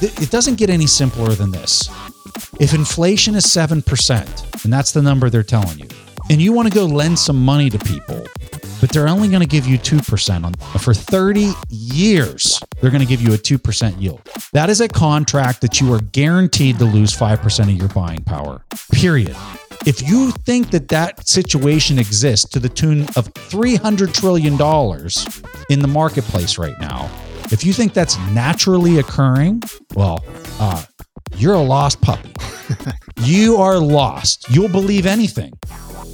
It doesn't get any simpler than this. If inflation is 7%, and that's the number they're telling you, and you want to go lend some money to people, but they're only going to give you 2% on for 30 years. They're going to give you a 2% yield. That is a contract that you are guaranteed to lose 5% of your buying power. Period. If you think that that situation exists to the tune of $300 trillion in the marketplace right now, if you think that's naturally occurring, well, uh, you're a lost puppy. you are lost. You'll believe anything.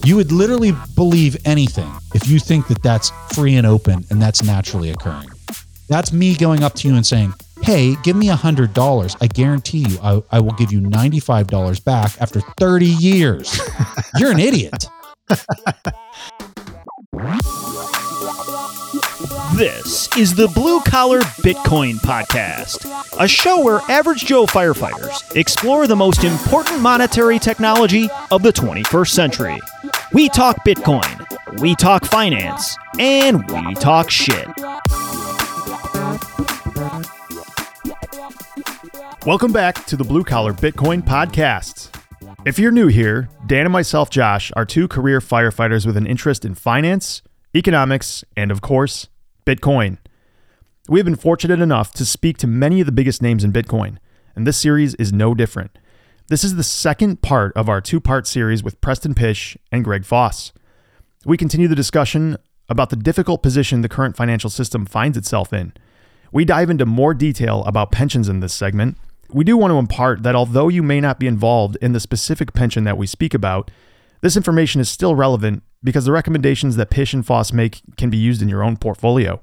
You would literally believe anything if you think that that's free and open and that's naturally occurring. That's me going up to you and saying, Hey, give me $100. I guarantee you, I, I will give you $95 back after 30 years. You're an idiot. This is the Blue Collar Bitcoin Podcast, a show where average Joe firefighters explore the most important monetary technology of the 21st century. We talk Bitcoin, we talk finance, and we talk shit. Welcome back to the Blue Collar Bitcoin Podcast. If you're new here, Dan and myself, Josh, are two career firefighters with an interest in finance, economics, and of course, Bitcoin. We have been fortunate enough to speak to many of the biggest names in Bitcoin, and this series is no different. This is the second part of our two part series with Preston Pysh and Greg Foss. We continue the discussion about the difficult position the current financial system finds itself in. We dive into more detail about pensions in this segment. We do want to impart that although you may not be involved in the specific pension that we speak about, this information is still relevant because the recommendations that Pysh and Foss make can be used in your own portfolio.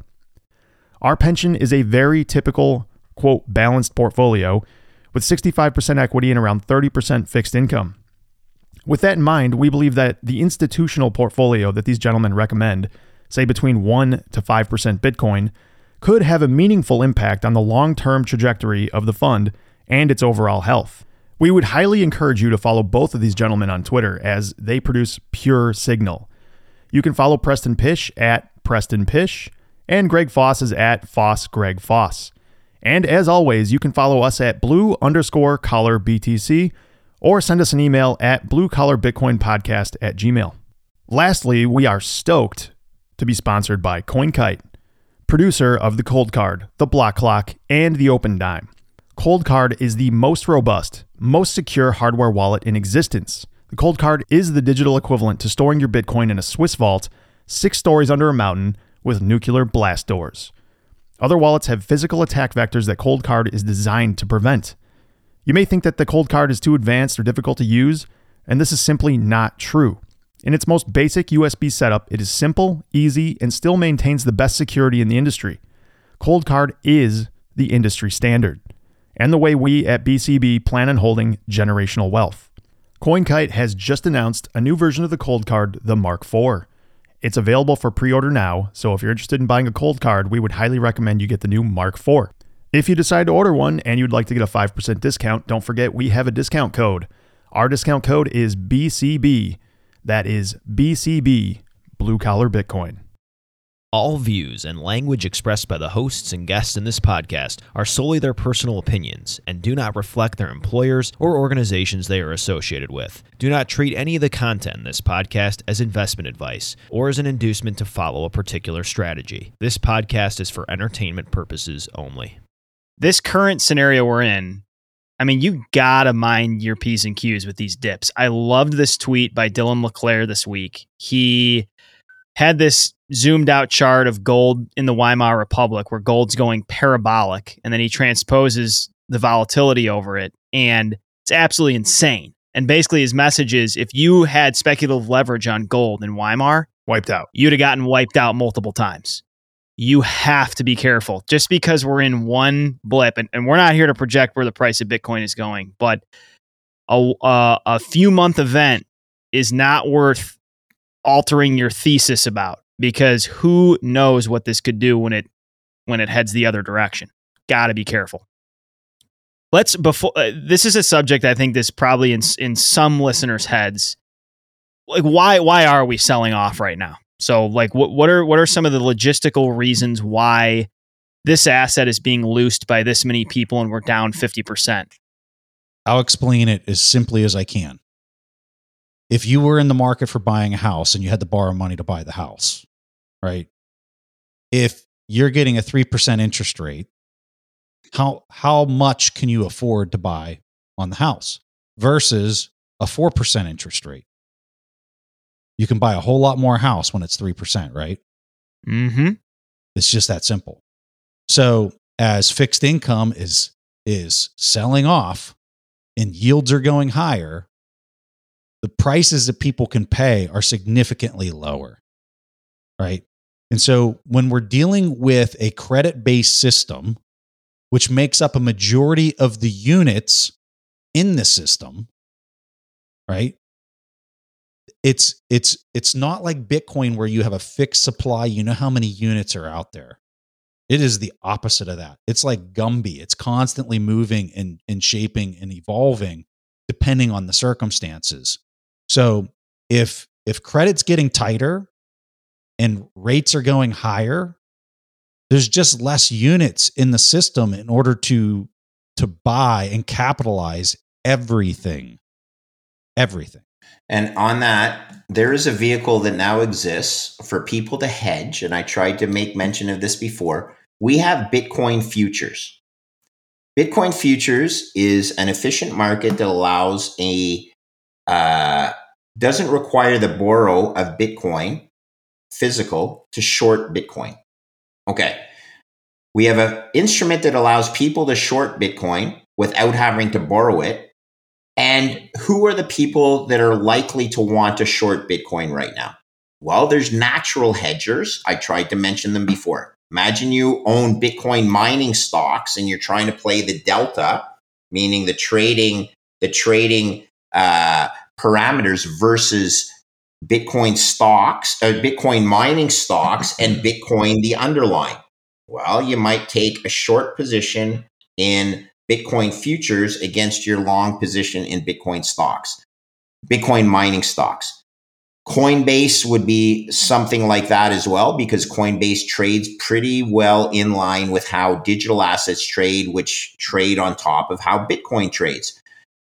Our pension is a very typical, quote, balanced portfolio with 65% equity and around 30% fixed income. With that in mind, we believe that the institutional portfolio that these gentlemen recommend, say between 1 to 5% Bitcoin, could have a meaningful impact on the long term trajectory of the fund and its overall health. We would highly encourage you to follow both of these gentlemen on Twitter as they produce pure signal. You can follow Preston Pysh at Preston Pysh and Greg Foss is at Foss Greg Foss. And as always, you can follow us at blue underscore collar BTC or send us an email at blue collar Bitcoin podcast at gmail. Lastly, we are stoked to be sponsored by CoinKite, producer of the Coldcard, the Block Clock, and the Open Dime. Coldcard is the most robust, most secure hardware wallet in existence. The Coldcard is the digital equivalent to storing your Bitcoin in a Swiss vault, six stories under a mountain, with nuclear blast doors. Other wallets have physical attack vectors that Coldcard is designed to prevent. You may think that the Coldcard is too advanced or difficult to use, and this is simply not true. In its most basic USB setup, it is simple, easy, and still maintains the best security in the industry. Coldcard is the industry standard and the way we at BCB plan on holding generational wealth. CoinKite has just announced a new version of the Coldcard, the Mark IV. It's available for pre order now, so if you're interested in buying a Coldcard, we would highly recommend you get the new Mark IV. If you decide to order one and you'd like to get a 5% discount, don't forget we have a discount code. Our discount code is BCB. That is BCB, Blue Collar Bitcoin. All views and language expressed by the hosts and guests in this podcast are solely their personal opinions and do not reflect their employers or organizations they are associated with. Do not treat any of the content in this podcast as investment advice or as an inducement to follow a particular strategy. This podcast is for entertainment purposes only. This current scenario we're in, I mean, you gotta mind your P's and Q's with these dips. I loved this tweet by Dylan LeClaire this week. He had this zoomed out chart of gold in the Weimar Republic where gold's going parabolic and then he transposes the volatility over it and it's absolutely insane. And basically his message is if you had speculative leverage on gold in Weimar, wiped out. You'd have gotten wiped out multiple times. You have to be careful. Just because we're in one blip and, and we're not here to project where the price of Bitcoin is going, but a, a, a few month event is not worth altering your thesis about because who knows what this could do when it when it heads the other direction. Got to be careful. Let's before uh, this is a subject I think this probably in in some listeners' heads. Like why why are we selling off right now? So like what what are what are some of the logistical reasons why this asset is being loosed by this many people and we're down 50%? I'll explain it as simply as I can. If you were in the market for buying a house and you had to borrow money to buy the house, right? If you're getting a 3% interest rate, how how much can you afford to buy on the house versus a 4% interest rate? You can buy a whole lot more house when it's 3%, right? Mhm. It's just that simple. So as fixed income is is selling off and yields are going higher, the prices that people can pay are significantly lower. Right? And so when we're dealing with a credit-based system which makes up a majority of the units in the system, right? It's it's it's not like Bitcoin where you have a fixed supply, you know how many units are out there. It is the opposite of that. It's like Gumby. It's constantly moving and, and shaping and evolving depending on the circumstances. So if if credit's getting tighter and rates are going higher, there's just less units in the system in order to to buy and capitalize everything. Everything. And on that, there is a vehicle that now exists for people to hedge. And I tried to make mention of this before. We have Bitcoin futures. Bitcoin futures is an efficient market that allows a, uh, doesn't require the borrow of Bitcoin physical to short Bitcoin. Okay. We have an instrument that allows people to short Bitcoin without having to borrow it and who are the people that are likely to want to short Bitcoin right now? Well, there's natural hedgers. I tried to mention them before. Imagine you own Bitcoin mining stocks and you're trying to play the delta, meaning the trading, the trading uh, parameters versus Bitcoin stocks, uh, Bitcoin mining stocks, and Bitcoin the underlying. Well, you might take a short position in Bitcoin futures against your long position in Bitcoin stocks, Bitcoin mining stocks. Coinbase would be something like that as well because Coinbase trades pretty well in line with how digital assets trade, which trade on top of how Bitcoin trades.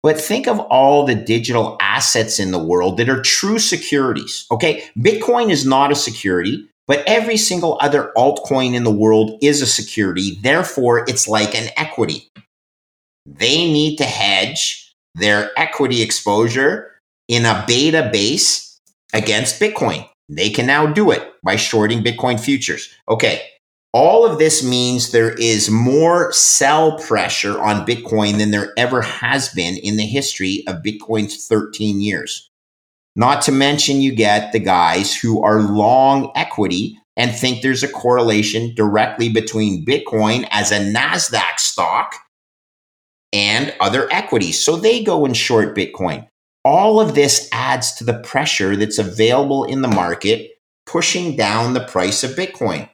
But think of all the digital assets in the world that are true securities. Okay. Bitcoin is not a security, but every single other altcoin in the world is a security. Therefore, it's like an equity they need to hedge their equity exposure in a beta base against Bitcoin. They can now do it by shorting Bitcoin futures. Okay. All of this means there is more sell pressure on Bitcoin than there ever has been in the history of Bitcoin's 13 years. Not to mention, you get the guys who are long equity and think there's a correlation directly between Bitcoin as a NASDAQ stock and other equities. So they go and short Bitcoin. All of this adds to the pressure that's available in the market, pushing down the price of Bitcoin.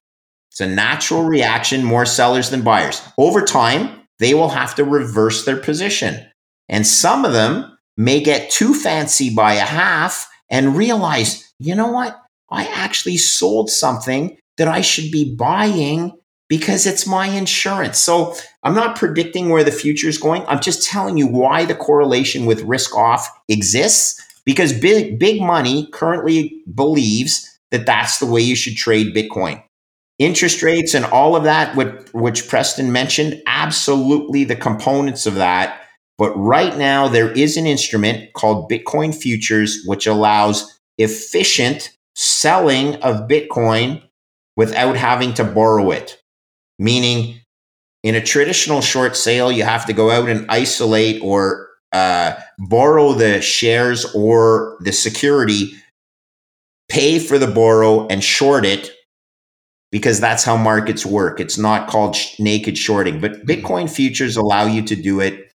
It's a natural reaction, more sellers than buyers. Over time, they will have to reverse their position. And some of them may get too fancy by a half and realize, you know what? I actually sold something that I should be buying because it's my insurance. So I'm not predicting where the future is going. I'm just telling you why the correlation with risk off exists because big big money currently believes that that's the way you should trade Bitcoin. Interest rates and all of that which Preston mentioned, absolutely the components of that. But right now there is an instrument called Bitcoin futures which allows efficient selling of Bitcoin without having to borrow it meaning in a traditional short sale, you have to go out and isolate or uh, borrow the shares or the security, pay for the borrow and short it because that's how markets work. It's not called sh- naked shorting, but mm-hmm. Bitcoin futures allow you to do it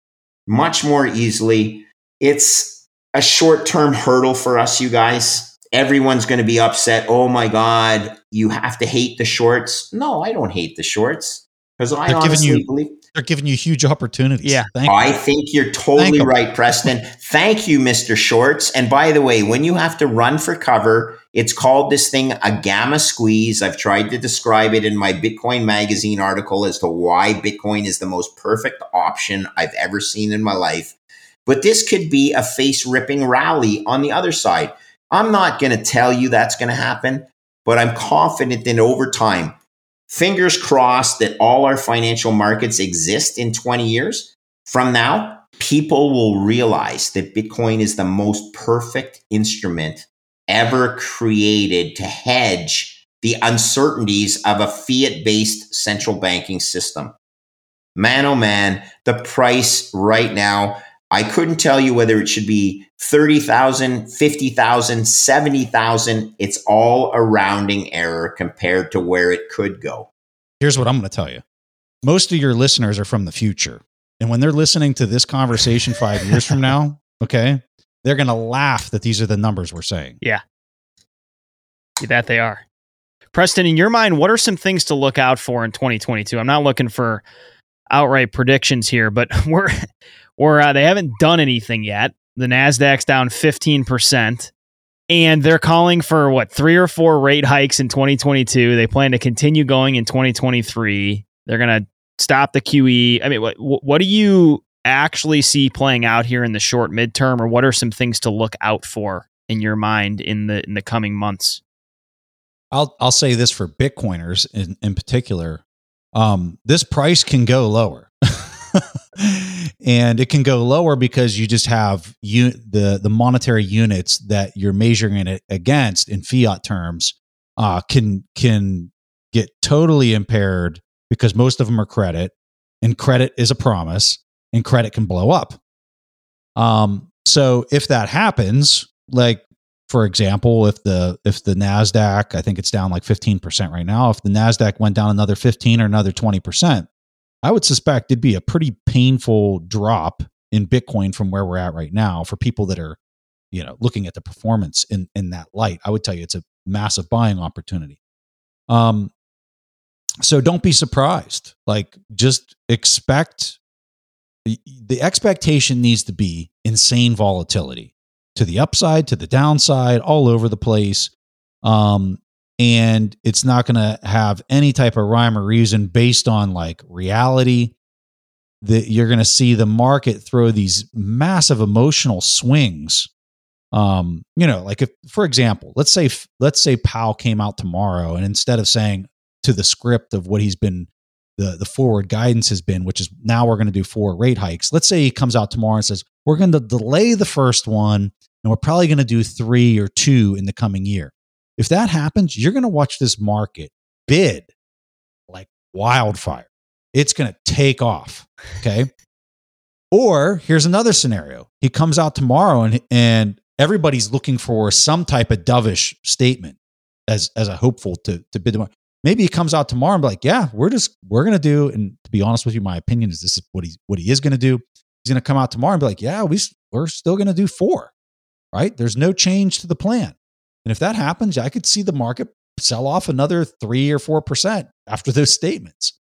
much more easily. It's a short term hurdle for us, you guys everyone's going to be upset. Oh my God, you have to hate the shorts. No, I don't hate the shorts. Because I They're giving honestly you- believe. They're giving you huge opportunities. Yeah. Thank you. I think you're totally Thank 'em. right, Preston. Thank you, Mr. Shorts. And by the way, when you have to run for cover, it's called this thing a gamma squeeze. I've tried to describe it in my Bitcoin magazine article as to why Bitcoin is the most perfect option I've ever seen in my life. But this could be a face ripping rally on the other side. I'm not going to tell you that's going to happen, but I'm confident that over time, fingers crossed that all our financial markets exist in 20 years from now, people will realize that Bitcoin is the most perfect instrument ever created to hedge the uncertainties of a fiat based central banking system. Man, oh man, the price right now, I couldn't tell you whether it should be 30,000, 50,000, 70,000. It's all a rounding error compared to where it could go. Here's what I'm going to tell you. Most of your listeners are from the future. And when they're listening to this conversation five years from now, okay, they're going to laugh that these are the numbers we're saying. Yeah. That they are. Preston, in your mind, what are some things to look out for in 2022? I'm not looking for outright predictions here, but we're we're uh, they haven't done anything yet. The Nasdaq's down 15%, and they're calling for what three or four rate hikes in 2022. They plan to continue going in 2023. They're gonna stop the QE. I mean, what what do you actually see playing out here in the short midterm, or what are some things to look out for in your mind in the in the coming months? I'll I'll say this for Bitcoiners in, in particular. Um, this price can go lower. And it can go lower because you just have you the the monetary units that you're measuring it against in fiat terms uh, can can get totally impaired because most of them are credit and credit is a promise and credit can blow up. Um, so if that happens, like for example, if the if the Nasdaq, I think it's down like 15% right now, if the Nasdaq went down another 15 or another 20%, I would suspect it'd be a pretty painful drop in Bitcoin from where we're at right now for people that are, you know, looking at the performance in in that light. I would tell you it's a massive buying opportunity. Um so don't be surprised. Like just expect the, the expectation needs to be insane volatility to the upside, to the downside, all over the place. Um, and it's not going to have any type of rhyme or reason based on like reality. That you're going to see the market throw these massive emotional swings. Um, you know, like if, for example, let's say let's say Powell came out tomorrow, and instead of saying to the script of what he's been the the forward guidance has been, which is now we're going to do four rate hikes. Let's say he comes out tomorrow and says we're going to delay the first one and we're probably going to do three or two in the coming year. If that happens, you're going to watch this market bid like wildfire. It's going to take off. Okay. or here's another scenario. He comes out tomorrow and and everybody's looking for some type of dovish statement as as a hopeful to to bid tomorrow. Maybe he comes out tomorrow and be like, yeah, we're just we're gonna do. And to be honest with you, my opinion is this is what he's what he is gonna do. He's gonna come out tomorrow and be like, yeah, we we're still gonna do four, right? There's no change to the plan. And if that happens, I could see the market sell off another three or four percent after those statements.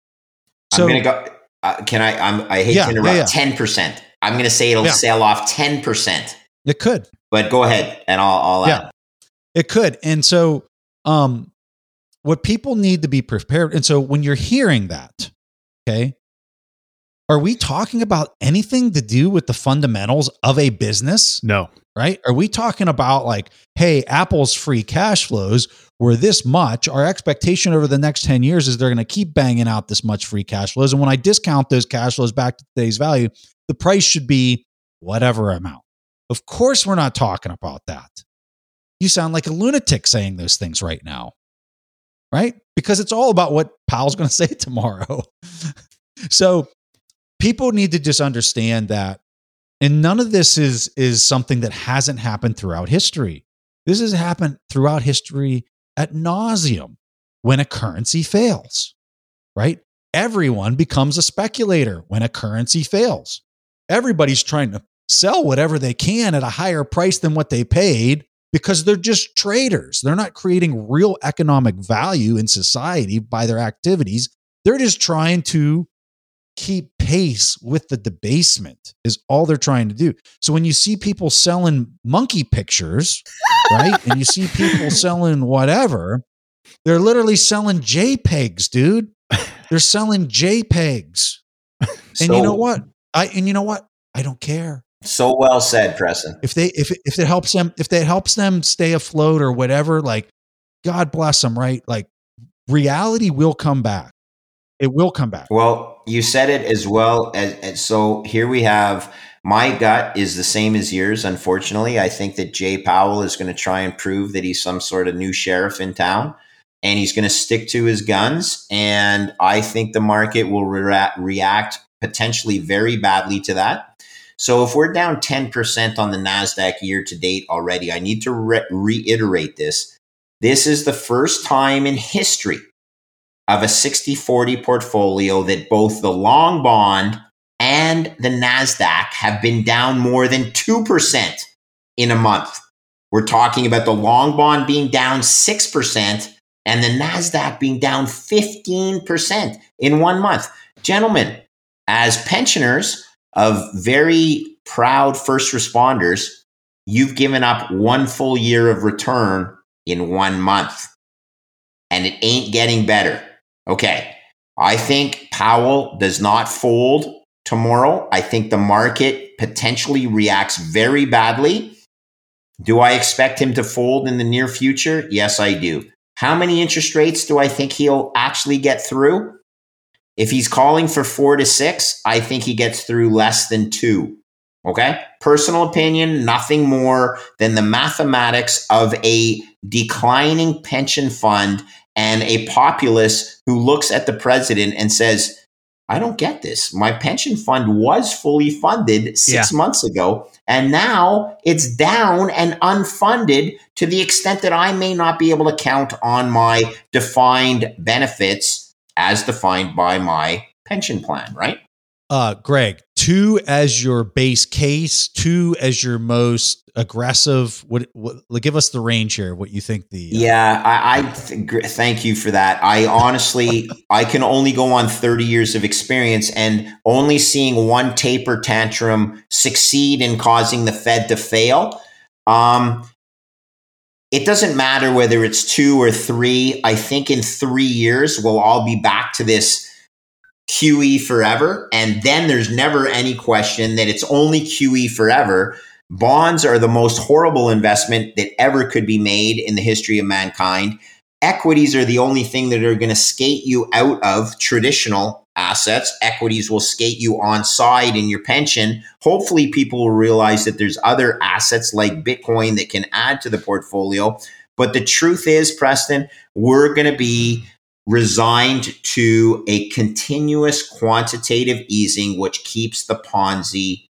So I'm gonna go. Uh, can I? I'm, I hate Yeah, to yeah, interrupt. yeah. Ten percent. I'm gonna say it'll Yeah. sell off ten percent. it could. But go ahead, and I'll. I'll Yeah. add. It could. And so um what people need to be prepared and so when you're hearing that, okay? Are we talking about anything to do with the fundamentals of a business, No. right? Are we talking about like, hey, Apple's free cash flows were this much? Our expectation over the next 10 years is they're going to keep banging out this much free cash flows. And when I discount those cash flows back to today's value, the price should be whatever amount. Of course, we're not talking about that. You sound like a lunatic saying those things right now, right? Because it's all about what Powell's going to say tomorrow. so people need to just understand that and none of this is is something that hasn't happened throughout history. This has happened throughout history at nauseum when a currency fails, right? Everyone becomes a speculator when a currency fails. Everybody's trying to sell whatever they can at a higher price than what they paid because they're just traders. They're not creating real economic value in society by their activities. They're just trying to keep pace with the debasement is all they're trying to do. So when you see people selling monkey pictures, right? and you see people selling whatever, they're literally selling JPEGs, dude. They're selling JPEGs. And So- you know what? I and you know what? I don't care. So well said, Preston. If they if if it helps them if it helps them stay afloat or whatever, like God bless them, right? Like reality will come back. It will come back. Well, you said it as well as, as so here we have my gut is the same as yours unfortunately. I think that Jay Powell is going to try and prove that he's some sort of new sheriff in town and he's going to stick to his guns and I think the market will rea- react potentially very badly to that. So if we're down 10% on the Nasdaq year to date already, I need to re- reiterate this. This is the first time in history of a 60 40 portfolio that both the long bond and the NASDAQ have been down more than 2% in a month. We're talking about the long bond being down 6% and the NASDAQ being down 15% in one month. Gentlemen, as pensioners of very proud first responders, you've given up one full year of return in one month. And it ain't getting better. Okay. I think Powell does not fold tomorrow. I think the market potentially reacts very badly. Do I expect him to fold in the near future? Yes, I do. How many interest rates do I think he'll actually get through? If he's calling for four to six, I think he gets through less than two. Okay. Personal opinion, nothing more than the mathematics of a declining pension fund and a populace who looks at the president and says, I don't get this. My pension fund was fully funded six months ago, and now it's down and unfunded to the extent that I may not be able to count on my defined benefits as defined by my pension plan, right? Uh, Greg, two as your base case, two as your most aggressive. What, what give us the range here? What you think the uh, Yeah, I, I th- gr- thank you for that. I honestly, I can only go on 30 years of experience and only seeing one taper tantrum succeed in causing the Fed to fail. Um, it doesn't matter whether it's two or three. I think in three years, we'll all be back to this QE forever. And then there's never any question that it's only QE forever. Bonds are the most horrible investment that ever could be made in the history of mankind. Equities are the only thing that are going to skate you out of traditional assets. Equities will skate you on side in your pension. Hopefully, people will realize that there's other assets like Bitcoin that can add to the portfolio. But the truth is, Preston, we're going to be resigned to a continuous quantitative easing, which keeps the Ponzi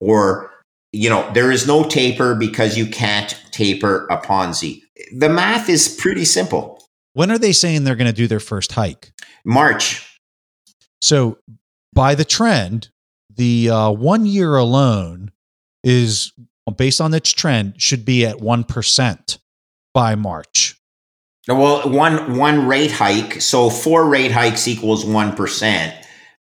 or you know, there is no taper because you can't taper a Ponzi. The math is pretty simple. When are they saying they're going to do their first hike? March. So by the trend, the uh, one year alone is based on its trend should be at one percent by March. Well, one one rate hike. So four rate hikes equals one percent.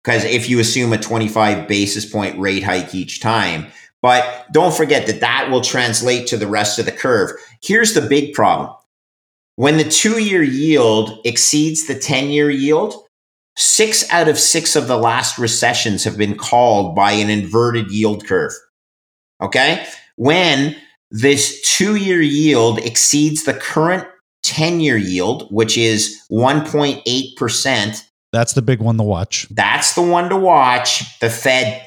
Because if you assume a 25 basis point rate hike each time, but don't forget that that will translate to the rest of the curve. Here's the big problem. When the two year yield exceeds the 10 year yield, six out of six of the last recessions have been called by an inverted yield curve. Okay. When this two year yield exceeds the current 10 year yield, which is 1.8%, That's the big one to watch. that's the one to watch. The Fed,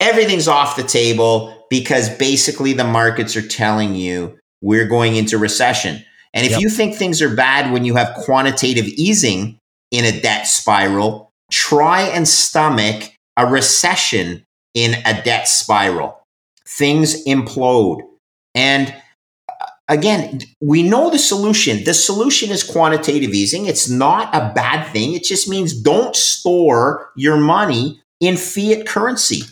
everything's off the table because basically the markets are telling you we're going into recession. And if Yep. you think things are bad when you have quantitative easing in a debt spiral, try and stomach a recession in a debt spiral. Things implode. And again, we know the solution. The solution is quantitative easing. It's not a bad thing. It just means don't store your money in fiat currency.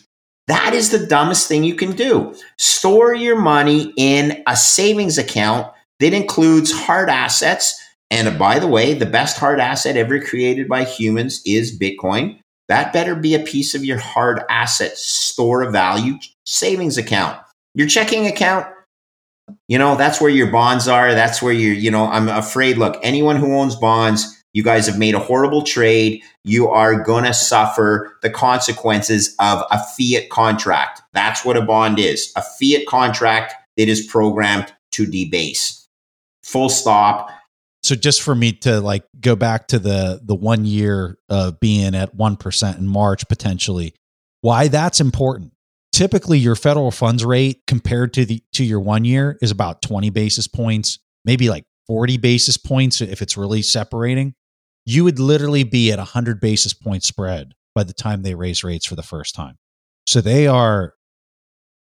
That is the dumbest thing you can do. Store your money in a savings account that includes hard assets And by the way, the best hard asset ever created by humans is Bitcoin. That better be a piece of your hard asset store of value savings account. Your checking account, you know, that's where your bonds are. That's where you're, you know, I'm afraid, look, anyone who owns bonds, you guys have made a horrible trade. You are going to suffer the consequences of a fiat contract. That's what a bond is a fiat contract that is programmed to debase. Full stop. So just for me to like go back to the the one year of being at 1% in March potentially, why that's important. Typically your federal funds rate compared to the to your one year is about 20 basis points, maybe like 40 basis points if it's really separating you would literally be at a 100 basis point spread by the time they raise rates for the first time. So they are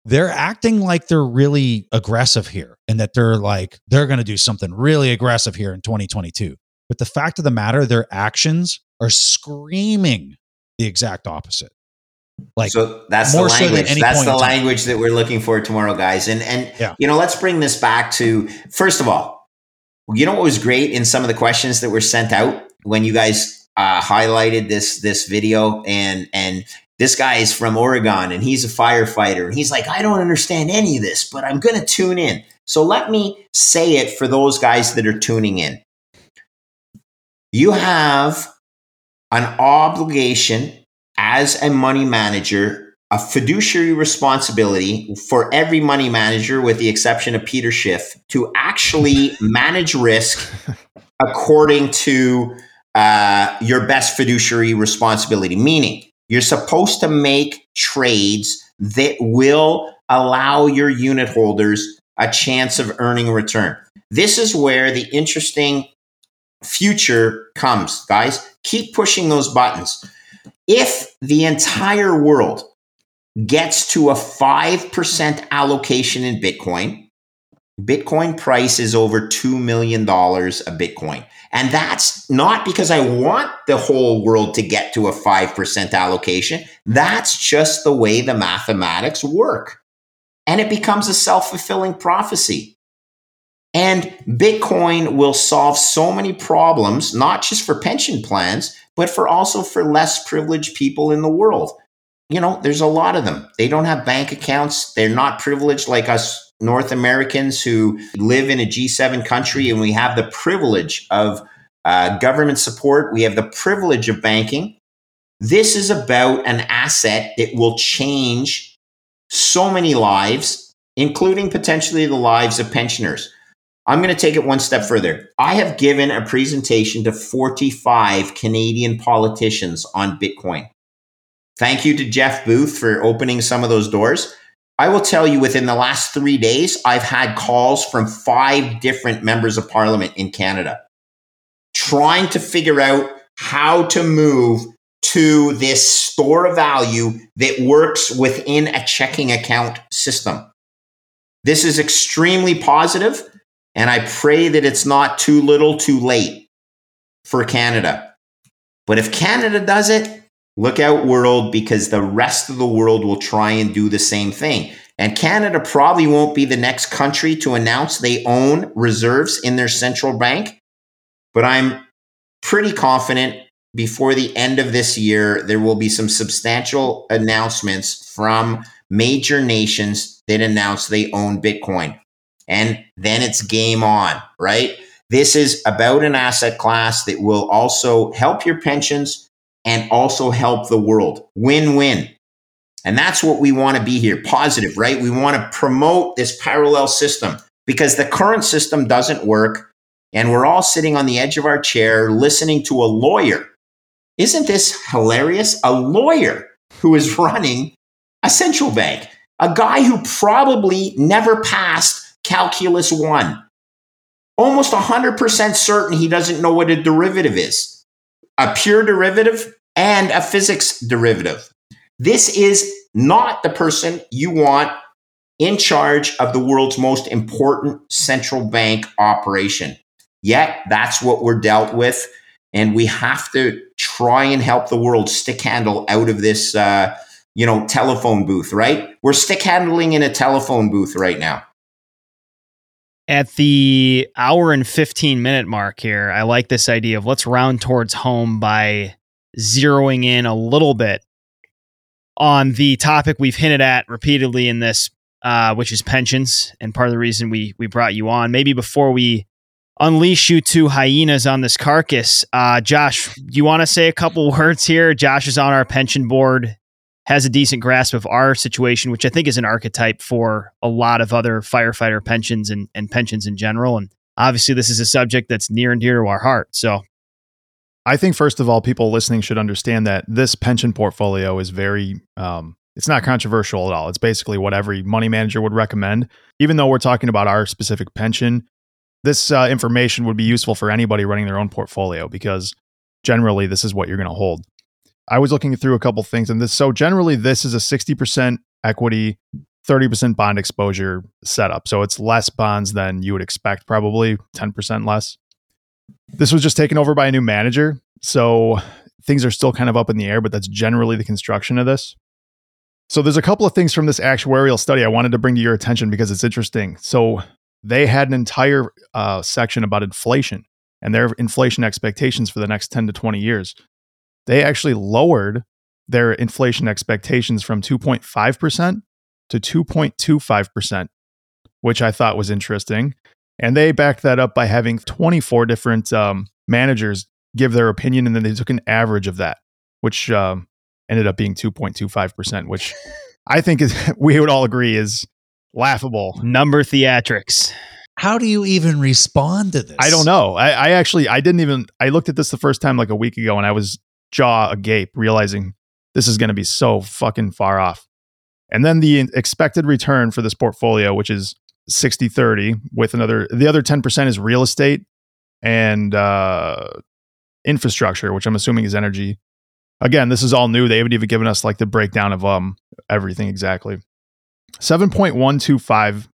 they're acting like they're really aggressive here and that they're like they're going to do something really aggressive here in 2022. But the fact of the matter their actions are screaming the exact opposite. Like so that's the language. So that's the language that we're looking for tomorrow, guys. And and yeah. you know, let's bring this back to first of all, you know what was great in some of the questions that were sent out when you guys uh, highlighted this this video and and this guy is from Oregon and he's a firefighter and he's like I don't understand any of this but I'm going to tune in. So let me say it for those guys that are tuning in. You have an obligation as a money manager, a fiduciary responsibility for every money manager, with the exception of Peter Schiff, to actually manage risk according to uh, your best fiduciary responsibility, meaning you're supposed to make trades that will allow your unit holders a chance of earning a return. This is where the interesting future comes, guys. Keep pushing those buttons. If the entire world gets to a 5% allocation in Bitcoin, Bitcoin price is over $2 million a Bitcoin. And that's not because I want the whole world to get to a 5% allocation. That's just the way the mathematics work. And it becomes a self fulfilling prophecy. And Bitcoin will solve so many problems, not just for pension plans, but for also for less privileged people in the world. You know, there's a lot of them. They don't have bank accounts. They're not privileged like us North Americans who live in a G7 country and we have the privilege of uh, government support, we have the privilege of banking. This is about an asset that will change so many lives, including potentially the lives of pensioners. I'm going to take it one step further. I have given a presentation to 45 Canadian politicians on Bitcoin. Thank you to Jeff Booth for opening some of those doors. I will tell you within the last three days, I've had calls from five different members of parliament in Canada trying to figure out how to move to this store of value that works within a checking account system. This is extremely positive, and I pray that it's not too little too late for Canada. But if Canada does it, Look out, world, because the rest of the world will try and do the same thing. And Canada probably won't be the next country to announce they own reserves in their central bank. But I'm pretty confident before the end of this year, there will be some substantial announcements from major nations that announce they own Bitcoin. And then it's game on, right? This is about an asset class that will also help your pensions and also help the world. Win win. And that's what we want to be here positive, right? We want to promote this parallel system because the current system doesn't work. And we're all sitting on the edge of our chair listening to a lawyer. Isn't this hilarious? A lawyer who is running a central bank, a guy who probably never passed Calculus 1. Almost 100% certain he doesn't know what a derivative is a pure derivative and a physics derivative. This is not the person you want in charge of the world's most important central bank operation. Yet, that's what we're dealt with. And we have to try and help the world stick handle out of this, uh, you know, telephone booth, right? We're stick handling in a telephone booth right now. At the hour and 15 minute mark here, I like this idea of let's round towards home by zeroing in a little bit on the topic we've hinted at repeatedly in this, uh, which is pensions, and part of the reason we we brought you on. Maybe before we unleash you two hyenas on this carcass, uh, Josh, you want to say a couple words here? Josh is on our pension board has a decent grasp of our situation, which I think is an archetype for a lot of other firefighter pensions and, and pensions in general. And obviously, this is a subject that's near and dear to our heart. So, I think first of all, people listening should understand that this pension portfolio is very, um, it's not controversial at all. It's basically what every money manager would recommend. Even though we're talking about our specific pension, this uh, information would be useful for anybody running their own portfolio because generally this is what you're going to hold. I was looking through a couple things, and this so generally this is a 60% equity, 30% bond exposure setup. So it's less bonds than you would expect, probably 10% less. This was just taken over by a new manager. So things are still kind of up in the air, but that's generally the construction of this. So there's a couple of things from this actuarial study I wanted to bring to your attention because it's interesting. So they had an entire uh, section about inflation and their inflation expectations for the next 10 to 20 years they actually lowered their inflation expectations from 2.5% to 2.25%, which I thought was interesting. And they backed that up by having 24 different um, managers give their opinion, and then they took an average of that, which um, ended up being 2.25%, which I think is, we would all agree is laughable. Number theatrics. How do you even respond to this? I don't know. I, I actually I didn't even I looked at this the first time like a week ago, and I was jaw agape, realizing this is going to be so fucking far off. And then the expected return for this portfolio, which is 60 30, with another, the other 10% is real estate and uh, infrastructure, which I'm assuming is energy. Again, this is all new. They haven't even given us like the breakdown of um everything exactly. 7.125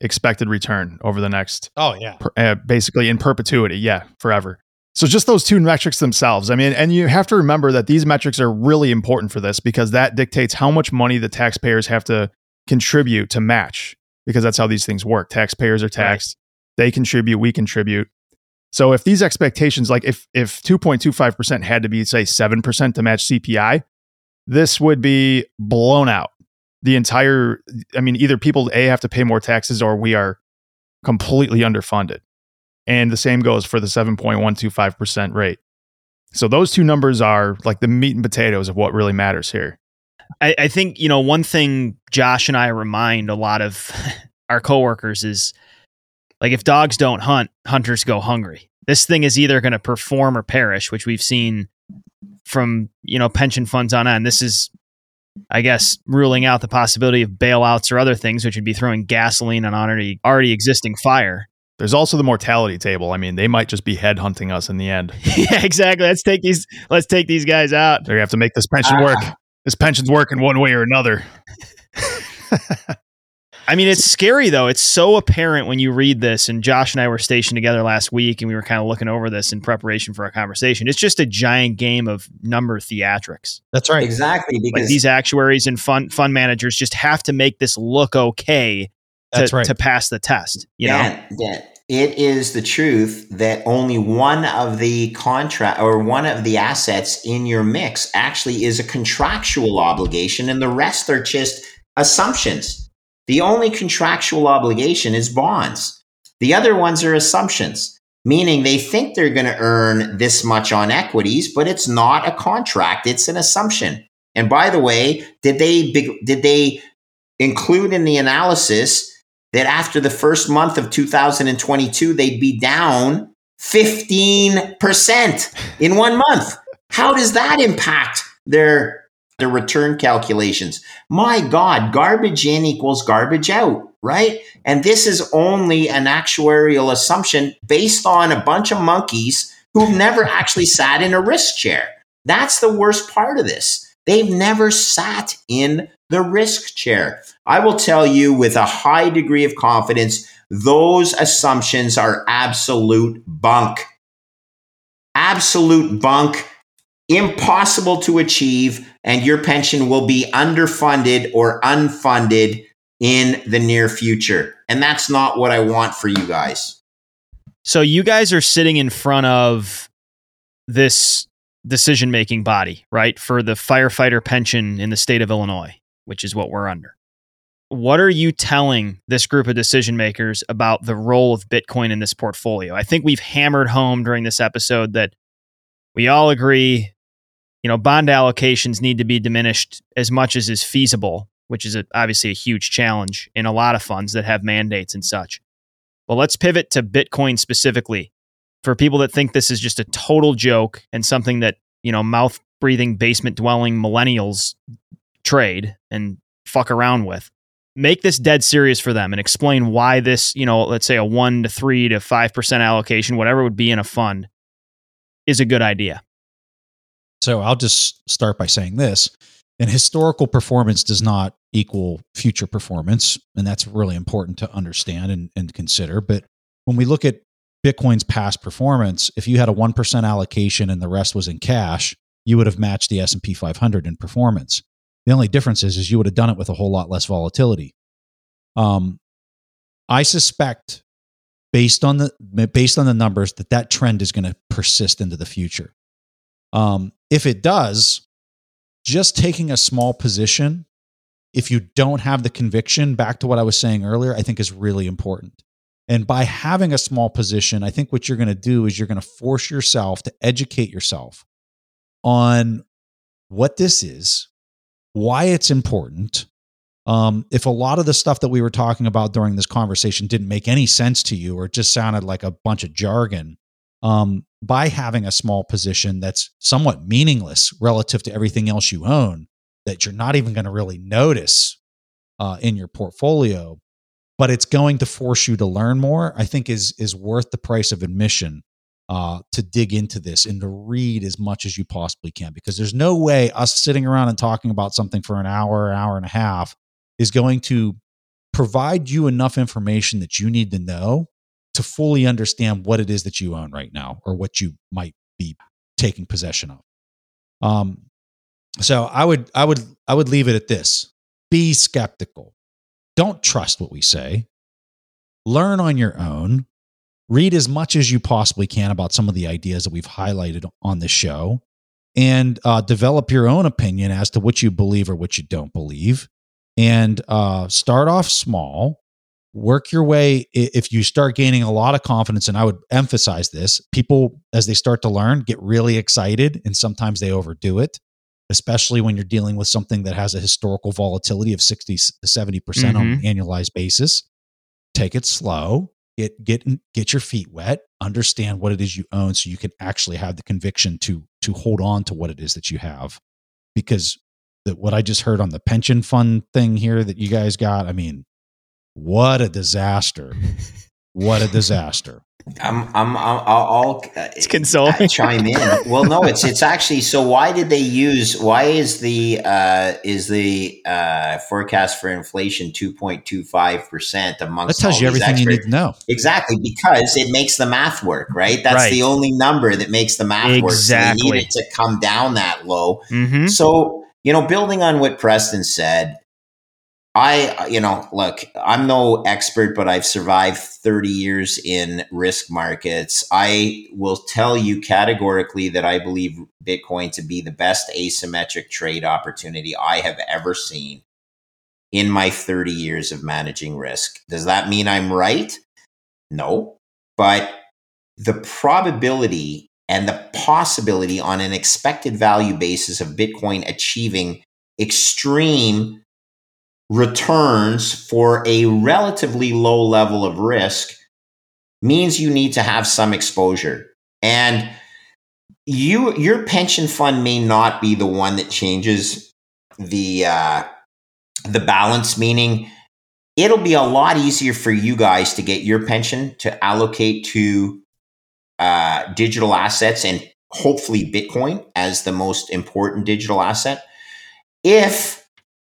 expected return over the next oh yeah per, uh, basically in perpetuity yeah forever so just those two metrics themselves. I mean, and you have to remember that these metrics are really important for this because that dictates how much money the taxpayers have to contribute to match because that's how these things work. Taxpayers are taxed. Right. They contribute, we contribute. So if these expectations like if if 2.25% had to be say 7% to match CPI, this would be blown out. The entire I mean either people A have to pay more taxes or we are completely underfunded. And the same goes for the 7.125% rate. So those two numbers are like the meat and potatoes of what really matters here. I, I think, you know, one thing Josh and I remind a lot of our coworkers is like if dogs don't hunt, hunters go hungry. This thing is either going to perform or perish, which we've seen from, you know, pension funds on end. This is I guess ruling out the possibility of bailouts or other things, which would be throwing gasoline on already already existing fire. There's also the mortality table. I mean, they might just be headhunting us in the end. yeah, exactly. Let's take these. Let's take these guys out. They're gonna have to make this pension work. Ah. This pension's working one way or another. I mean, it's scary though. It's so apparent when you read this. And Josh and I were stationed together last week, and we were kind of looking over this in preparation for our conversation. It's just a giant game of number theatrics. That's right. Exactly. Because like these actuaries and fund fund managers just have to make this look okay to, right. to pass the test. You Dan, know, Dan, it is the truth that only one of the contract or one of the assets in your mix actually is a contractual obligation, and the rest are just assumptions. The only contractual obligation is bonds. The other ones are assumptions, meaning they think they're going to earn this much on equities, but it's not a contract; it's an assumption. And by the way, did they did they include in the analysis that after the first month of 2022, they'd be down 15% in one month. How does that impact their, their return calculations? My God, garbage in equals garbage out, right? And this is only an actuarial assumption based on a bunch of monkeys who've never actually sat in a risk chair. That's the worst part of this. They've never sat in the risk chair. I will tell you with a high degree of confidence, those assumptions are absolute bunk. Absolute bunk, impossible to achieve, and your pension will be underfunded or unfunded in the near future. And that's not what I want for you guys. So you guys are sitting in front of this decision making body, right? For the firefighter pension in the state of Illinois, which is what we're under. What are you telling this group of decision makers about the role of Bitcoin in this portfolio? I think we've hammered home during this episode that we all agree, you know, bond allocations need to be diminished as much as is feasible, which is a, obviously a huge challenge in a lot of funds that have mandates and such. But let's pivot to Bitcoin specifically for people that think this is just a total joke and something that, you know, mouth breathing, basement dwelling millennials trade and fuck around with. Make this dead serious for them and explain why this, you know, let's say a one to three to 5% allocation, whatever would be in a fund, is a good idea. So I'll just start by saying this. And historical performance does not equal future performance. And that's really important to understand and, and consider. But when we look at Bitcoin's past performance, if you had a 1% allocation and the rest was in cash, you would have matched the S&P 500 in performance. The only difference is, is you would have done it with a whole lot less volatility. Um, I suspect, based on the based on the numbers, that that trend is going to persist into the future. Um, if it does, just taking a small position, if you don't have the conviction, back to what I was saying earlier, I think is really important. And by having a small position, I think what you're going to do is you're going to force yourself to educate yourself on what this is, why it's important. Um, if a lot of the stuff that we were talking about during this conversation didn't make any sense to you or just sounded like a bunch of jargon, um, by having a small position that's somewhat meaningless relative to everything else you own, that you're not even going to really notice uh, in your portfolio, but it's going to force you to learn more. I think is is worth the price of admission uh, to dig into this and to read as much as you possibly can, because there's no way us sitting around and talking about something for an hour, hour and a half is going to provide you enough information that you need to know to fully understand what it is that you own right now or what you might be taking possession of. Um, so I would I would I would leave it at this. Be skeptical. Don't trust what we say. Learn on your own. Read as much as you possibly can about some of the ideas that we've highlighted on the show and uh, develop your own opinion as to what you believe or what you don't believe. And uh, start off small work your way if you start gaining a lot of confidence and i would emphasize this people as they start to learn get really excited and sometimes they overdo it especially when you're dealing with something that has a historical volatility of 60 to 70% mm-hmm. on an annualized basis take it slow get get get your feet wet understand what it is you own so you can actually have the conviction to to hold on to what it is that you have because that what i just heard on the pension fund thing here that you guys got i mean what a disaster. what a disaster. I'm, I'm, I'll, I'll uh, it's consoling. chime in. Well, no, it's, it's actually, so why did they use, why is the, uh, is the, uh, forecast for inflation 2.25% amongst That tells you everything experts? you need to know. Exactly. Because it makes the math work, right? That's right. the only number that makes the math exactly. work. So they need it to come down that low. Mm-hmm. So, you know, building on what Preston said, I, you know, look, I'm no expert, but I've survived 30 years in risk markets. I will tell you categorically that I believe Bitcoin to be the best asymmetric trade opportunity I have ever seen in my 30 years of managing risk. Does that mean I'm right? No. But the probability and the possibility on an expected value basis of Bitcoin achieving extreme returns for a relatively low level of risk means you need to have some exposure. And you your pension fund may not be the one that changes the uh, the balance, meaning it'll be a lot easier for you guys to get your pension to allocate to uh, digital assets and hopefully Bitcoin as the most important digital asset if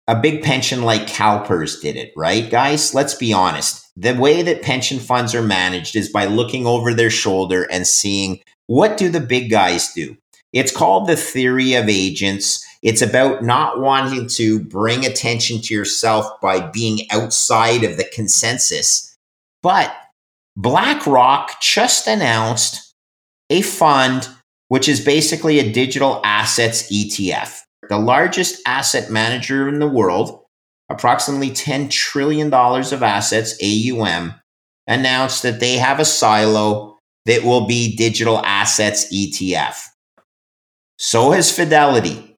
a big pension like CalPERS did it, right, guys? Let's be honest. The way that pension funds are managed is by looking over their shoulder and seeing what do the big guys do. It's called the theory of agents. It's about not wanting to bring attention to yourself by being outside of the consensus. But BlackRock just announced a fund which is basically a digital assets ETF. The largest asset manager in the world, approximately $10 trillion of assets, AUM, announced that they have a silo that will be digital assets ETF. So has Fidelity.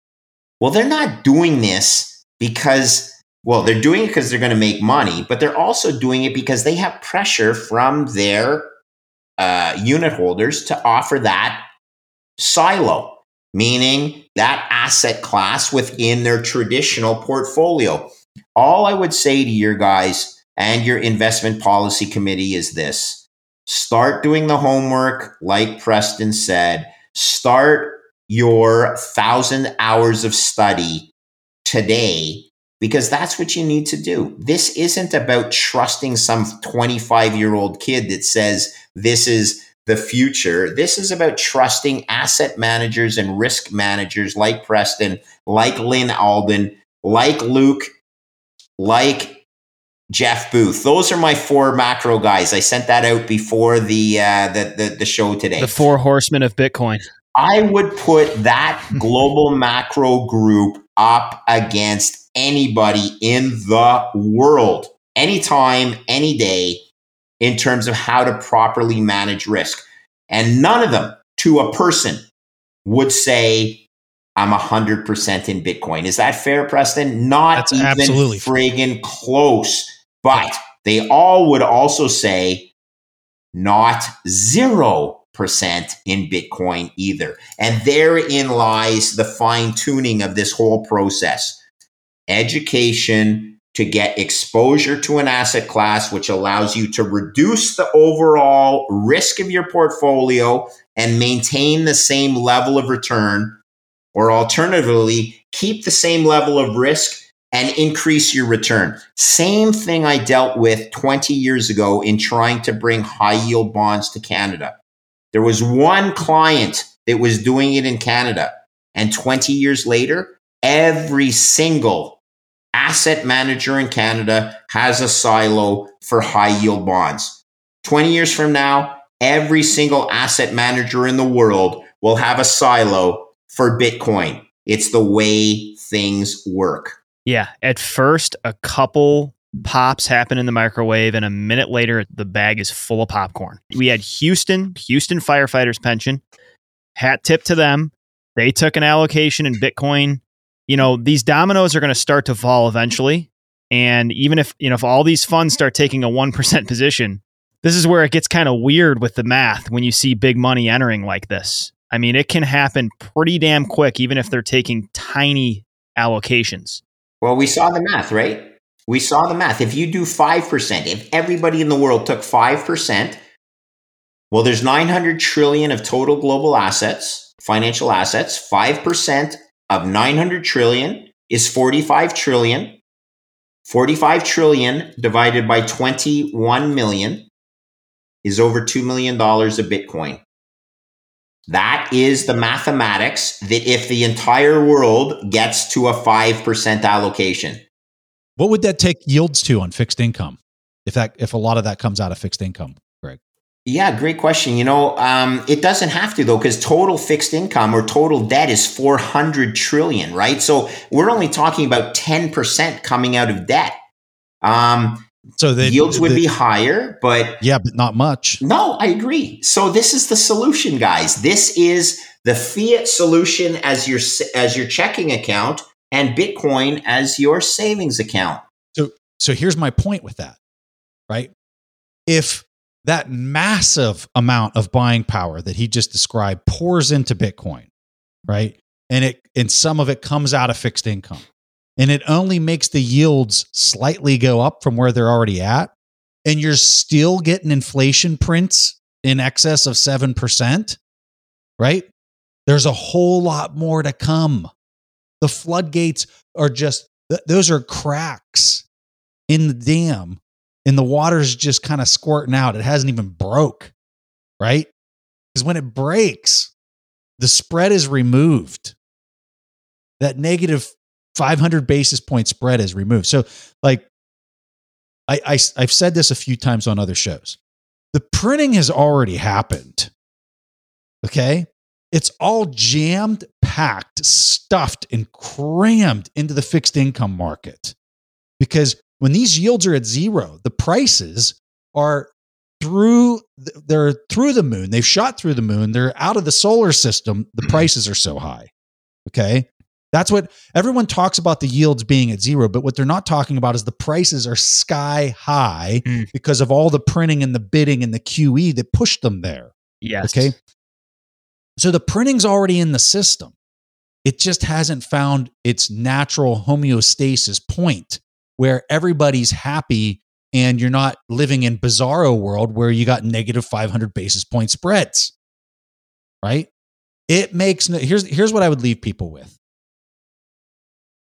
Well, they're not doing this because, well, they're doing it because they're going to make money, but they're also doing it because they have pressure from their uh, unit holders to offer that silo, meaning that asset class within their traditional portfolio. All I would say to your guys and your investment policy committee is this start doing the homework, like Preston said, start your thousand hours of study today because that's what you need to do. This isn't about trusting some 25 year old kid that says this is the future. This is about trusting asset managers and risk managers like Preston, like Lyn Alden, like Luke, like Jeff Booth. Those are my four macro guys. I sent that out before the uh, the, the the show today. The four horsemen of Bitcoin. I would put that global macro group up against anybody in the world, anytime, any day in terms of how to properly manage risk. And none of them to a person would say, I'm 100% in Bitcoin. Is that fair, Preston? Not That's even absolutely friggin' close. But they all would also say, not 0% in Bitcoin either. And therein lies the fine tuning of this whole process. Education, to get exposure to an asset class, which allows you to reduce the overall risk of your portfolio and maintain the same level of return, or alternatively, keep the same level of risk and increase your return. Same thing I dealt with 20 years ago in trying to bring high yield bonds to Canada. There was one client that was doing it in Canada. And 20 years later, every single asset manager in Canada has a silo for high yield bonds. 20 years from now, every single asset manager in the world will have a silo for Bitcoin. It's the way things work. Yeah. At first, a couple pops happen in the microwave, and a minute later, the bag is full of popcorn. We had Houston, Houston firefighters pension. Hat tip to them. They took an allocation in Bitcoin you know, these dominoes are going to start to fall eventually. And even if, you know, if all these funds start taking a 1% position, this is where it gets kind of weird with the math when you see big money entering like this. I mean, it can happen pretty damn quick, even if they're taking tiny allocations. Well, we saw the math, right? We saw the math. If you do 5%, if everybody in the world took 5%, well, there's 900 trillion of total global assets, financial assets. 5% of 900 trillion is 45 trillion. 45 trillion divided by 21 million is over $2 million of Bitcoin. That is the mathematics that if the entire world gets to a 5% allocation. What would that take yields to on fixed income? If that if a lot of that comes out of fixed income? Yeah, great question. You know, um, it doesn't have to though, because total fixed income or total debt is 400 trillion, right? So we're only talking about 10% coming out of debt. Um, so the yields would be higher, but yeah, but not much. No, I agree. So this is the solution, guys. This is the fiat solution as your as your checking account and Bitcoin as your savings account. So so here's my point with that, right? If that massive amount of buying power that he just described pours into Bitcoin, right? And it and some of it comes out of fixed income. And it only makes the yields slightly go up from where they're already at. And you're still getting inflation prints in excess of 7%, right? There's a whole lot more to come. The floodgates are just, those are cracks in the dam and the water's just kind of squirting out. It hasn't even broke, right? Because when it breaks, the spread is removed. that negative 500 basis point spread is removed. So, like, I, I I've said this a few times on other shows. The printing has already happened. Okay, it's all jammed, packed, stuffed, and crammed into the fixed income market because when these yields are at zero, the prices are through they're through the moon. They've shot through the moon. They're out of the solar system. The prices are so high. Okay. That's what everyone talks about the yields being at zero, but what they're not talking about is the prices are sky high Mm. because of all the printing and the bidding and the QE that pushed them there. Yes. Okay. So the printing's already in the system. It just hasn't found its natural homeostasis point where everybody's happy and you're not living in bizarro world where you got negative 500 basis point spreads. Right? It makes no, here's here's what I would leave people with.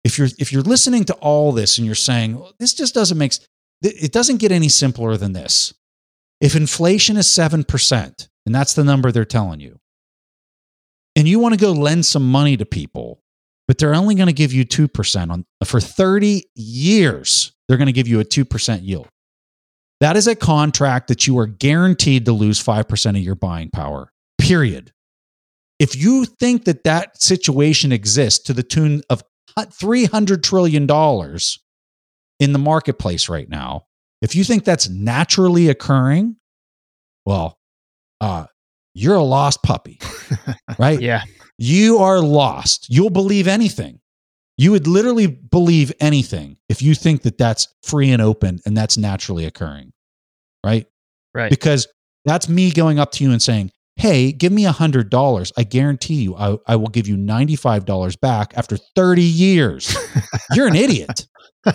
If you're if you're listening to all this and you're saying "Well, this just doesn't make it doesn't get any simpler than this. If inflation is 7%, and that's the number they're telling you, and you want to go lend some money to people, but they're only going to give you 2% on for 30 years, they're going to give you a 2% yield. That is a contract that you are guaranteed to lose 5% of your buying power. Period. If you think that that situation exists to the tune of 300 trillion dollars in the marketplace right now, if you think that's naturally occurring, well, uh, you're a lost puppy, right? Yeah. You are lost. You'll believe anything. You would literally believe anything if you think that that's free and open and that's naturally occurring, right? Right. Because that's me going up to you and saying, Hey, give me a hundred dollars. I guarantee you, I, I will give you $95 back after 30 years. You're an idiot.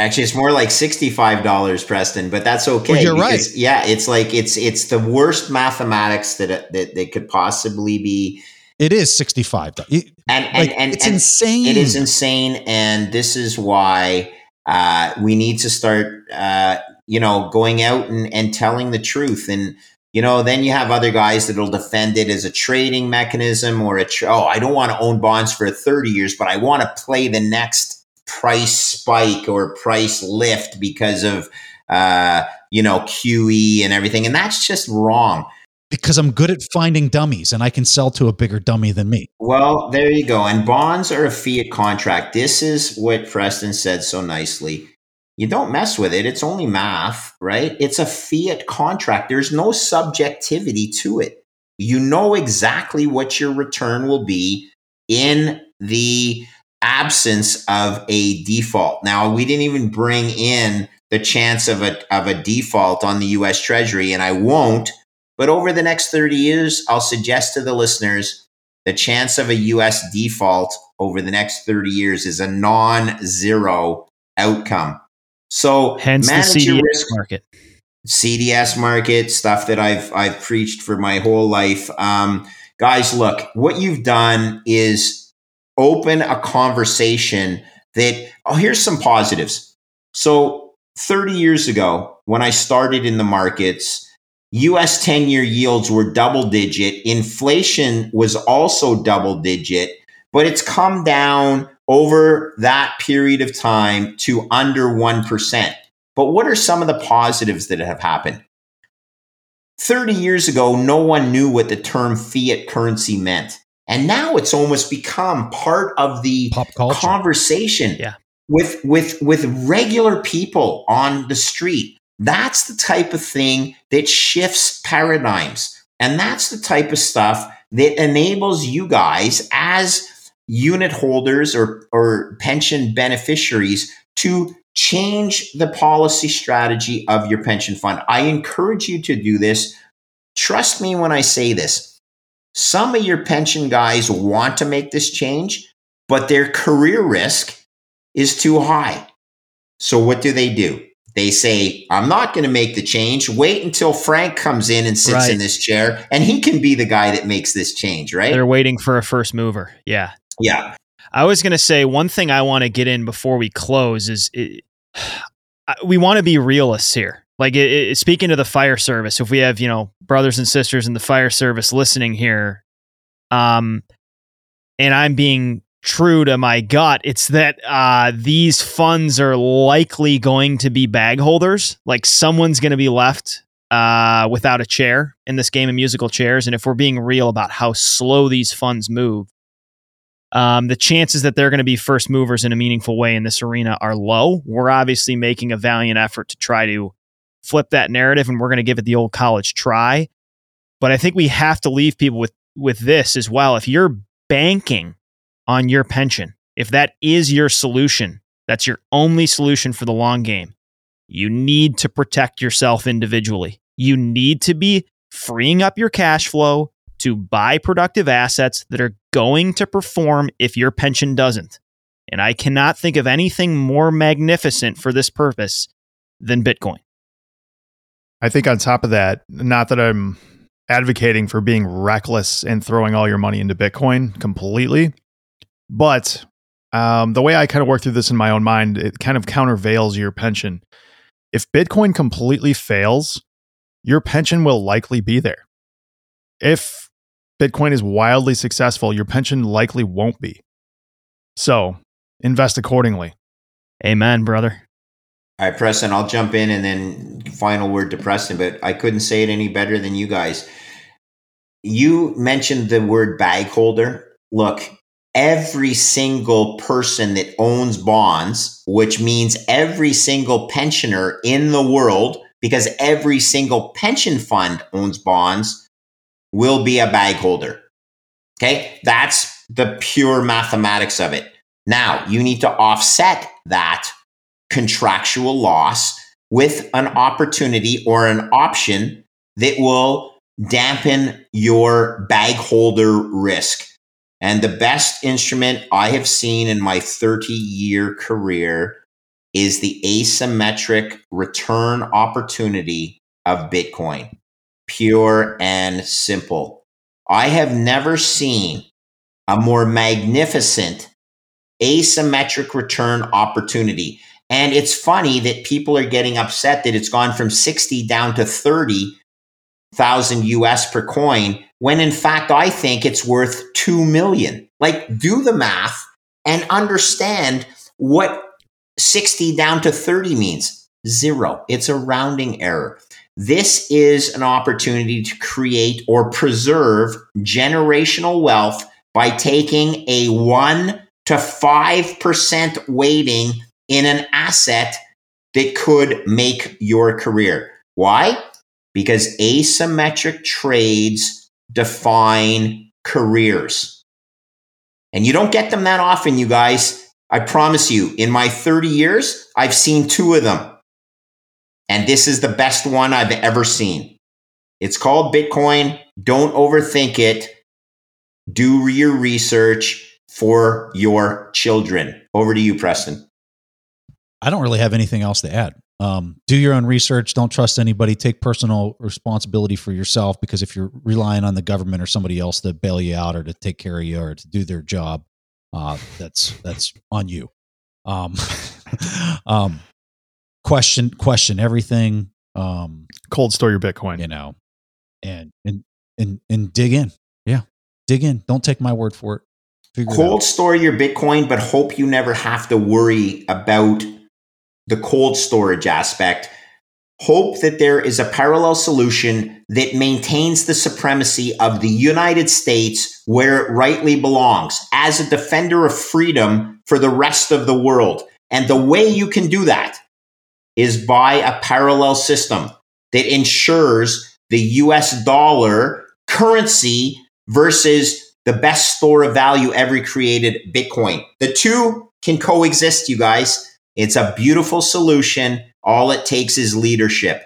Actually, it's more like sixty-five dollars, Preston, but that's okay. you're because, Yeah, it's like it's it's the worst mathematics that that that could possibly be, It is 65. It- and and like, and, it's and insane. it is insane, and this is why uh, we need to start, uh, you know, going out and, and telling the truth. And you know, then you have other guys that'll defend it as a trading mechanism or a tr- oh, I don't want to own bonds for thirty years, but I want to play the next price spike or price lift because of uh, you know QE and everything, and that's just wrong. because I'm good at finding dummies and I can sell to a bigger dummy than me. Well, there you go. And bonds are a fiat contract. This is what Preston said so nicely. You don't mess with it. It's only math, right? It's a fiat contract. There's no subjectivity to it. You know exactly what your return will be in the absence of a default. Now, we didn't even bring in the chance of a of a default on the US Treasury and I won't, but over the next 30 years, I'll suggest to the listeners the chance of a US default over the next 30 years is a non-zero outcome. So Hence the manage your CDS risk market. CDS market stuff that I've I've preached for my whole life. Um, guys, look, what you've done is open a conversation that oh, here's some positives. So 30 years ago, when I started in the markets, US 10 year yields were double digit. Inflation was also double digit, but it's come down over that period of time to under 1%. But what are some of the positives that have happened? 30 years ago, no one knew what the term fiat currency meant. And now it's almost become part of the Pop culture. conversation Yeah. with with with regular people on the street. That's the type of thing that shifts paradigms. And that's the type of stuff that enables you guys as unit holders or, or pension beneficiaries to change the policy strategy of your pension fund. I encourage you to do this. Trust me when I say this. Some of your pension guys want to make this change, but their career risk is too high. So what do they do? They say, I'm not going to make the change. Wait until Frank comes in and sits Right. in this chair, and he can be the guy that makes this change, right? They're waiting for a first mover. Yeah. yeah. I was going to say one thing I want to get in before we close is it, we want to be realists here. Like it, it, speaking to the fire service, if we have you know brothers and sisters in the fire service listening here, um, and I'm being true to my gut. It's that uh, these funds are likely going to be bag holders. Like someone's going to be left uh, without a chair in this game of musical chairs. And if we're being real about how slow these funds move, um, the chances that they're going to be first movers in a meaningful way in this arena are low. We're obviously making a valiant effort to try to flip that narrative, and we're going to give it the old college try. But I think we have to leave people with with this as well. If you're banking on your pension, if that is your solution, that's your only solution for the long game. You need to protect yourself individually. You need to be freeing up your cash flow to buy productive assets that are going to perform if your pension doesn't. And I cannot think of anything more magnificent for this purpose than Bitcoin. I think on top of that, not that I'm advocating for being reckless and throwing all your money into Bitcoin completely, but um, the way I kind of work through this in my own mind, it kind of countervails your pension. If Bitcoin completely fails, your pension will likely be there. If Bitcoin is wildly successful, your pension likely won't be. So invest accordingly. Amen, brother. All right, Preston, I'll jump in and then final word to Preston, but I couldn't say it any better than you guys. You mentioned the word bag holder. Look, every single person that owns bonds, which means every single pensioner in the world, because every single pension fund owns bonds, will be a bag holder. Okay. That's the pure mathematics of it. Now you need to offset that contractual loss with an opportunity or an option that will dampen your bag holder risk. And the best instrument I have seen in my 30 year career is the asymmetric return opportunity of Bitcoin pure and simple. I have never seen a more magnificent asymmetric return opportunity. And it's funny that people are getting upset that it's gone from 60 down to 30,000 US per coin when in fact I think it's worth 2 million. Like do the math and understand what 60 down to 30 means. Zero. It's a rounding error. This is an opportunity to create or preserve generational wealth by taking a 1 to 5% weighting in an asset that could make your career. Why? Because asymmetric trades define careers. And you don't get them that often, you guys. I promise you, in my 30 years, I've seen two of them. And this is the best one I've ever seen. It's called Bitcoin. Don't overthink it. Do your research for your children. Over to you, Preston. I don't really have anything else to add. Um, do your own research. Don't trust anybody. Take personal responsibility for yourself because if you're relying on the government or somebody else to bail you out or to take care of you or to do their job, uh, that's that's on you. Um, um, question question everything um cold store your bitcoin you know and and and and dig in yeah dig in don't take my word for it Figure cold it store your bitcoin but hope you never have to worry about the cold storage aspect hope that there is a parallel solution that maintains the supremacy of the United States where it rightly belongs as a defender of freedom for the rest of the world. And the way you can do that is by a parallel system that ensures the US dollar currency versus the best store of value ever created, Bitcoin. The two can coexist, you guys. It's a beautiful solution. All it takes is leadership.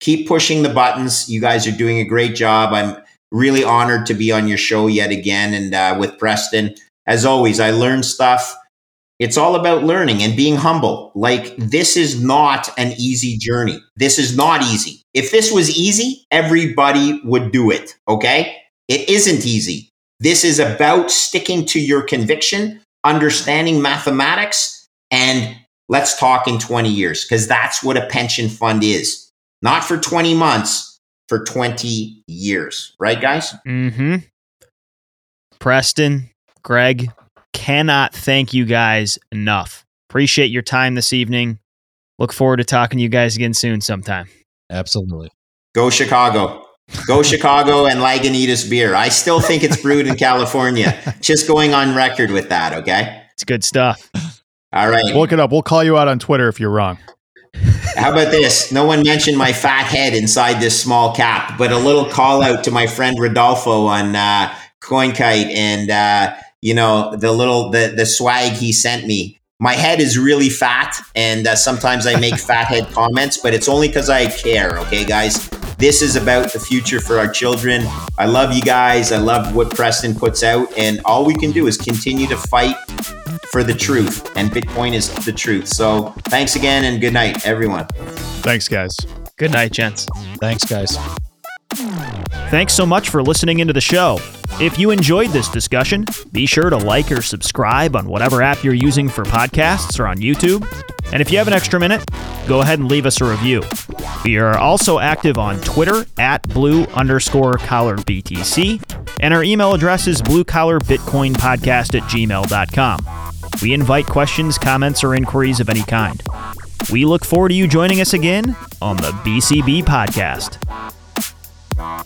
Keep pushing the buttons. You guys are doing a great job. I'm really honored to be on your show yet again and uh, with Preston. As always, I learn stuff it's all about learning and being humble. Like, this is not an easy journey. This is not easy. If this was easy, everybody would do it. Okay. It isn't easy. This is about sticking to your conviction, understanding mathematics, and let's talk in 20 years because that's what a pension fund is. Not for 20 months, for 20 years. Right, guys? Mm hmm. Preston, Greg, cannot thank you guys enough. Appreciate your time this evening. Look forward to talking to you guys again soon sometime. Absolutely. Go Chicago. Go Chicago and Lagunitas beer. I still think it's brewed in California. Just going on record with that, okay? It's good stuff. All right. Look it up. We'll call you out on Twitter if you're wrong. How about this? No one mentioned my fat head inside this small cap, but a little call out to my friend Rodolfo on uh, CoinKite and uh, you know the little the the swag he sent me. My head is really fat, and uh, sometimes I make fat head comments, but it's only because I care. Okay, guys, this is about the future for our children. I love you guys. I love what Preston puts out, and all we can do is continue to fight for the truth, and Bitcoin is the truth. So, thanks again, and good night, everyone. Thanks, guys. Good night, gents. Thanks, guys. Thanks so much for listening into the show. If you enjoyed this discussion, be sure to like or subscribe on whatever app you're using for podcasts or on YouTube. And if you have an extra minute, go ahead and leave us a review. We are also active on Twitter at blue underscore collar BTC, and our email address is bluecollarbitcoinpodcast at gmail.com. We invite questions, comments, or inquiries of any kind. We look forward to you joining us again on the BCB podcast. Yeah.